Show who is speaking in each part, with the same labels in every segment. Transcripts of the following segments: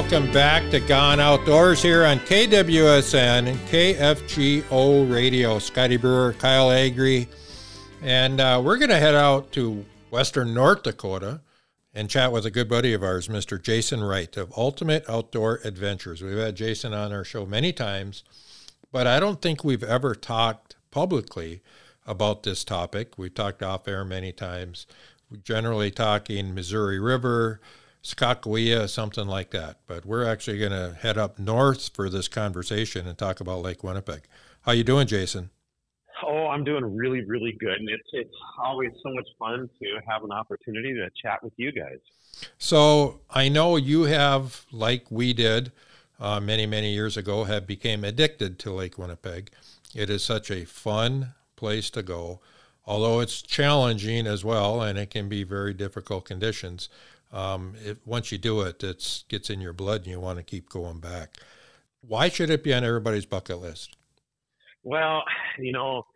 Speaker 1: Welcome back to Gone Outdoors here on KWSN and KFGO Radio. Scotty Brewer, Kyle Agri, and uh, we're going to head out to western North Dakota and chat with a good buddy of ours, Mr. Jason Wright of Ultimate Outdoor Adventures. We've had Jason on our show many times, but I don't think we've ever talked publicly about this topic. We've talked off air many times. We're generally talking Missouri River, Sakakawea, something like that. But we're actually going to head up north for this conversation and talk about Lake Winnipeg. How you doing, Jason?
Speaker 2: Oh, I'm doing really, really good, and it's it's always so much fun to have an opportunity to chat with you guys.
Speaker 1: So I know you have, like we did uh, many, many years ago, have became addicted to Lake Winnipeg. It is such a fun place to go, although it's challenging as well, and it can be very difficult conditions um, if, once you do it, it gets in your blood and you want to keep going back. Why should it be on everybody's bucket list?
Speaker 2: Well, you know,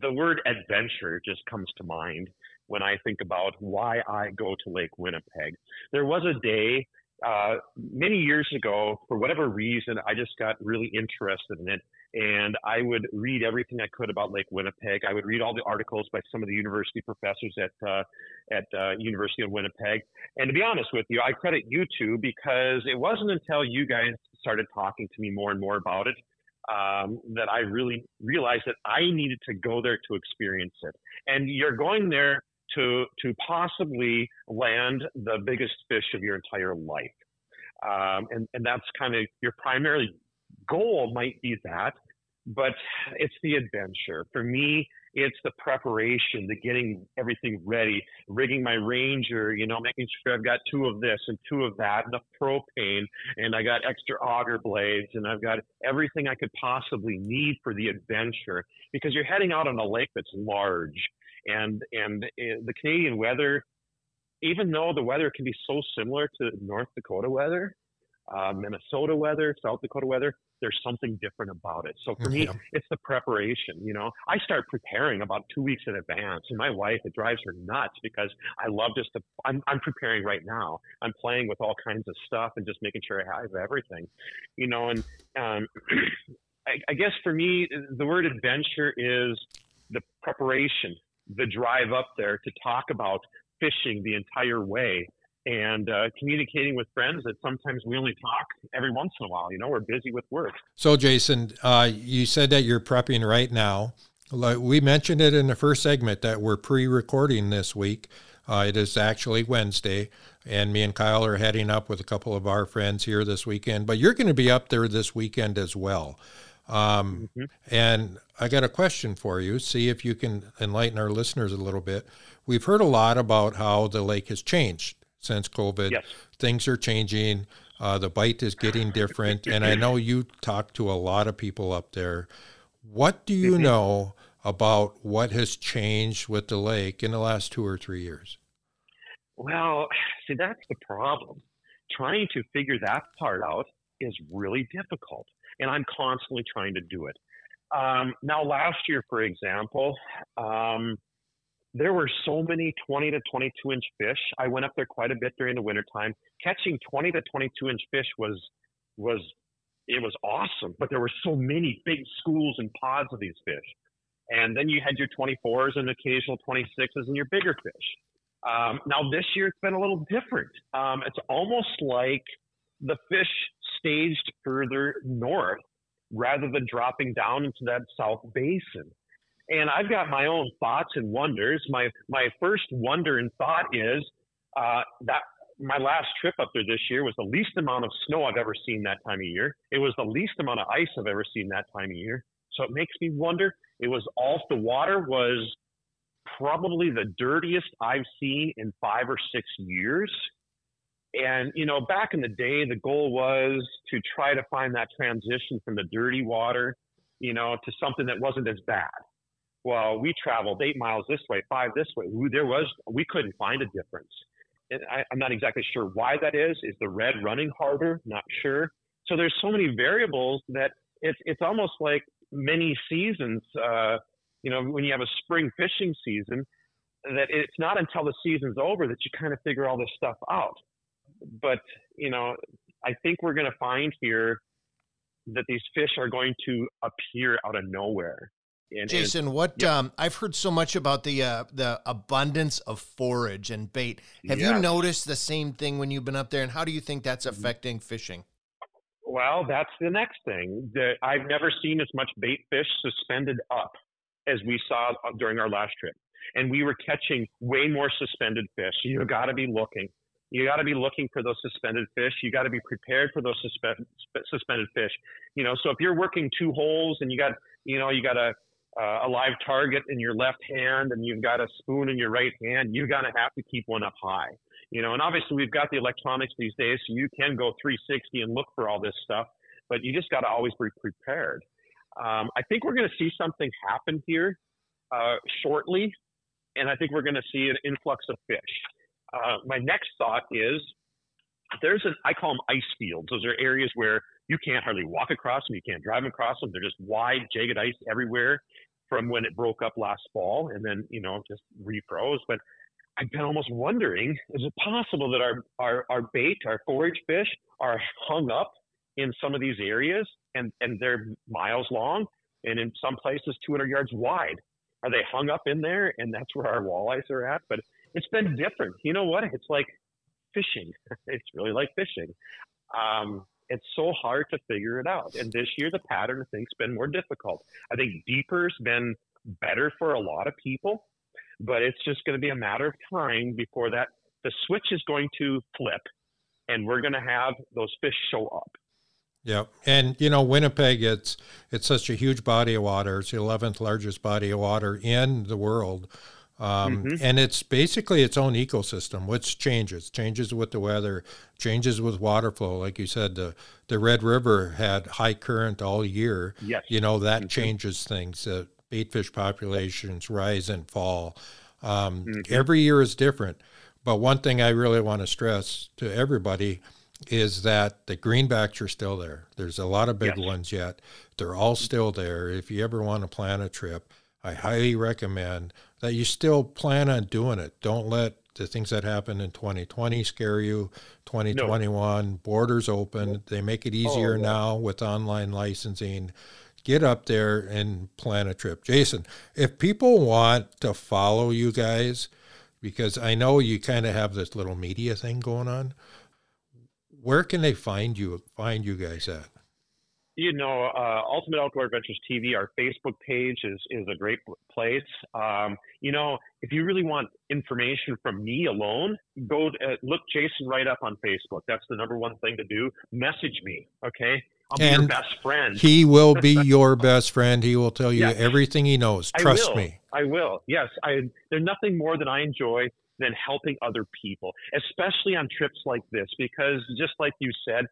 Speaker 2: the word adventure just comes to mind when I think about why I go to Lake Winnipeg. There was a day uh, many years ago, for whatever reason, I just got really interested in it and I would read everything I could about Lake Winnipeg. I would read all the articles by some of the university professors at uh, at uh, University of Winnipeg. And to be honest with you, I credit you two because it wasn't until you guys started talking to me more and more about it um, that I really realized that I needed to go there to experience it. And you're going there to to possibly land the biggest fish of your entire life. Um, and, and that's kind of your primary goal might be that, but it's the adventure. For me, it's the preparation, the getting everything ready, rigging my Ranger, you know, making sure I've got two of this and two of that, enough propane, and I got extra auger blades, and I've got everything I could possibly need for the adventure because you're heading out on a lake that's large, and and eh, the Canadian weather, even though the weather can be so similar to North Dakota weather, uh, Minnesota weather, South Dakota weather, there's something different about it. So for me, it's the preparation. You know, I start preparing about two weeks in advance, and my wife it drives her nuts because I love just to. I'm I'm preparing right now. I'm playing with all kinds of stuff and just making sure I have everything. You know, and um, I, I guess for me, the word adventure is the preparation, the drive up there to talk about fishing the entire way and uh, communicating with friends that sometimes we only talk every once in a while. You know, we're busy with work.
Speaker 1: So, Jason, uh, you said that you're prepping right now. We mentioned it in the first segment that we're pre recording this week. Uh, it is actually Wednesday, and me and Kyle are heading up with a couple of our friends here this weekend. But you're going to be up there this weekend as well. Um, mm-hmm. And I got a question for you. See if you can enlighten our listeners a little bit. We've heard a lot about how the lake has changed since COVID.
Speaker 2: Yes.
Speaker 1: Things are changing. Uh, the bite is getting different. and I know you talk to a lot of people up there. What do you mm-hmm. know about what has changed with the lake in the last two or three years?
Speaker 2: Well, see, that's the problem. Trying to figure that part out is really difficult. And I'm constantly trying to do it. Um, now, last year, for example, um, there were so many 20 to 22 inch fish. I went up there quite a bit during the wintertime. Catching 20 to 22 inch fish was was it was awesome, but there were so many big schools and pods of these fish. And then you had your 24s and occasional 26s and your bigger fish. Um, now this year it's been a little different. Um, it's almost like the fish staged further north rather than dropping down into that south basin. And I've got my own thoughts and wonders. My my first wonder and thought is uh, that my last trip up there this year was the least amount of snow I've ever seen that time of year. It was the least amount of ice I've ever seen that time of year. So it makes me wonder. It was all the water was probably the dirtiest I've seen in five or six years. And, you know, back in the day, the goal was to try to find that transition from the dirty water, you know, to something that wasn't as bad well, we traveled eight miles this way, five this way. We, there was, we couldn't find a difference. And I, I'm not exactly sure why that is. Is the red running harder? Not sure. So there's so many variables that it's, it's almost like many seasons, uh, you know, when you have a spring fishing season, that it's not until the season's over that you kind of figure all this stuff out. But you know, I think we're going to find here that these fish are going to appear out of nowhere.
Speaker 3: And, Jason, and, what yeah. um, I've heard so much about the uh, the abundance of forage and bait. Have you noticed the same thing when you've been up there, and how do you think that's mm-hmm. affecting fishing?
Speaker 2: Well, that's the next thing. That I've never seen as much bait fish suspended up as we saw during our last trip, and we were catching way more suspended fish. You've got to be looking. You got to be looking for those suspended fish. You got to be prepared for those suspe- suspended fish. You know, so if you're working two holes and you got, you know, you got a uh, a live target in your left hand and you've got a spoon in your right hand, you're gonna have to keep one up high. You know, and obviously we've got the electronics these days, so you can go 360 and look for all this stuff, but you just got to always be prepared. Um, I think we're going to see something happen here uh, shortly, and I think we're going to see an influx of fish. Uh, my next thought is there's an I call them ice fields. Those are areas where you can't hardly walk across them, you can't drive across them. They're just wide, jagged ice everywhere from when it broke up last fall, and then you know just refroze. But I've been almost wondering: is it possible that our our our bait, our forage fish, are hung up in some of these areas, and and they're miles long, and in some places 200 yards wide? Are they hung up in there, and that's where our walleyes are at? But it's been different. You know what? It's like fishing. it's really like fishing. Um, it's so hard to figure it out. And this year, the pattern I think's been more difficult. I think deeper's been better for a lot of people, but it's just going to be a matter of time before that the switch is going to flip, and we're going to have those fish show up.
Speaker 1: Yeah, and you know Winnipeg, it's it's such a huge body of water. It's the eleventh largest body of water in the world. Um, mm-hmm. And it's basically its own ecosystem, which changes, changes with the weather, changes with water flow. Like you said, the, the Red River had high current all year.
Speaker 2: Yes.
Speaker 1: You know, that mm-hmm. changes things. Uh, baitfish populations rise and fall. Um, mm-hmm. Every year is different. But one thing I really want to stress to everybody is that the greenbacks are still there. There's a lot of big yes. ones yet. They're all still there. If you ever want to plan a trip, I highly recommend that you still plan on doing it. Don't let the things that happened in 2020 scare you. 2021 no. borders open. They make it easier oh, yeah. now with online licensing. Get up there and plan a trip. Jason, if people want to follow you guys, because I know you kind of have this little media thing going on, where can they find you find you guys at?
Speaker 2: You know, uh, Ultimate Outdoor Adventures TV, our Facebook page is is a great place. Um, you know, if you really want information from me alone, go to, uh, look Jason Wright up on Facebook. That's the number one thing to do. Message me, okay? I'll be and your best friend.
Speaker 1: he will be your best friend. He will tell you yes. everything he knows. Trust
Speaker 2: I
Speaker 1: me.
Speaker 2: I will. Yes, I. There's nothing more than I enjoy than helping other people, especially on trips like this, because just like you said,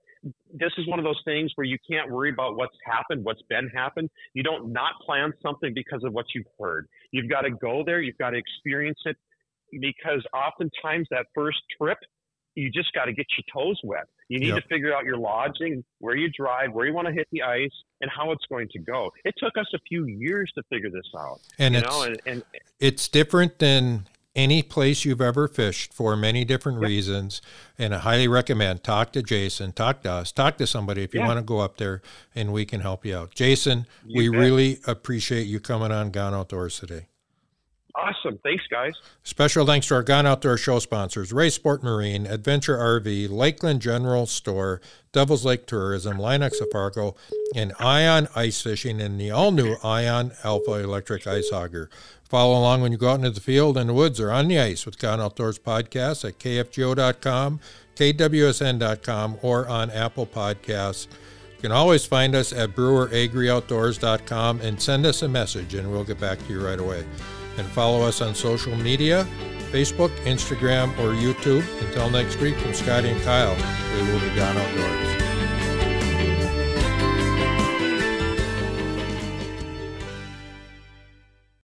Speaker 2: this is one of those things where you can't worry about what's happened, what's been happened. You don't not plan something because of what you've heard. You've got to go there. You've got to experience it because oftentimes that first trip, you just got to get your toes wet. You need yep. to figure out your lodging, where you drive, where you want to hit the ice, and how it's going to go. It took us a few years to figure this out.
Speaker 1: And, it's, know? And, and, it's different than any place you've ever fished for many different yep. reasons. And I highly recommend talk to Jason, talk to us, talk to somebody if you yeah. want to go up there and we can help you out. Jason, you we bet. really appreciate you coming on Gone Outdoors today.
Speaker 2: Awesome. Thanks, guys.
Speaker 1: Special thanks to our Gone Outdoor show sponsors Ray Sport Marine, Adventure RV, Lakeland General Store, Devil's Lake Tourism, Line-X of Fargo, and Ion Ice Fishing and the all new Ion Alpha Electric Ice Auger. Follow along when you go out into the field, in the woods, or on the ice with Gone Outdoors Podcast at kfgo.com, kwsn.com, or on Apple Podcasts. You can always find us at breweragrioutdoors.com and send us a message, and we'll get back to you right away. And follow us on social media Facebook, Instagram, or YouTube. Until next week, from Scotty and Kyle, we will be gone outdoors.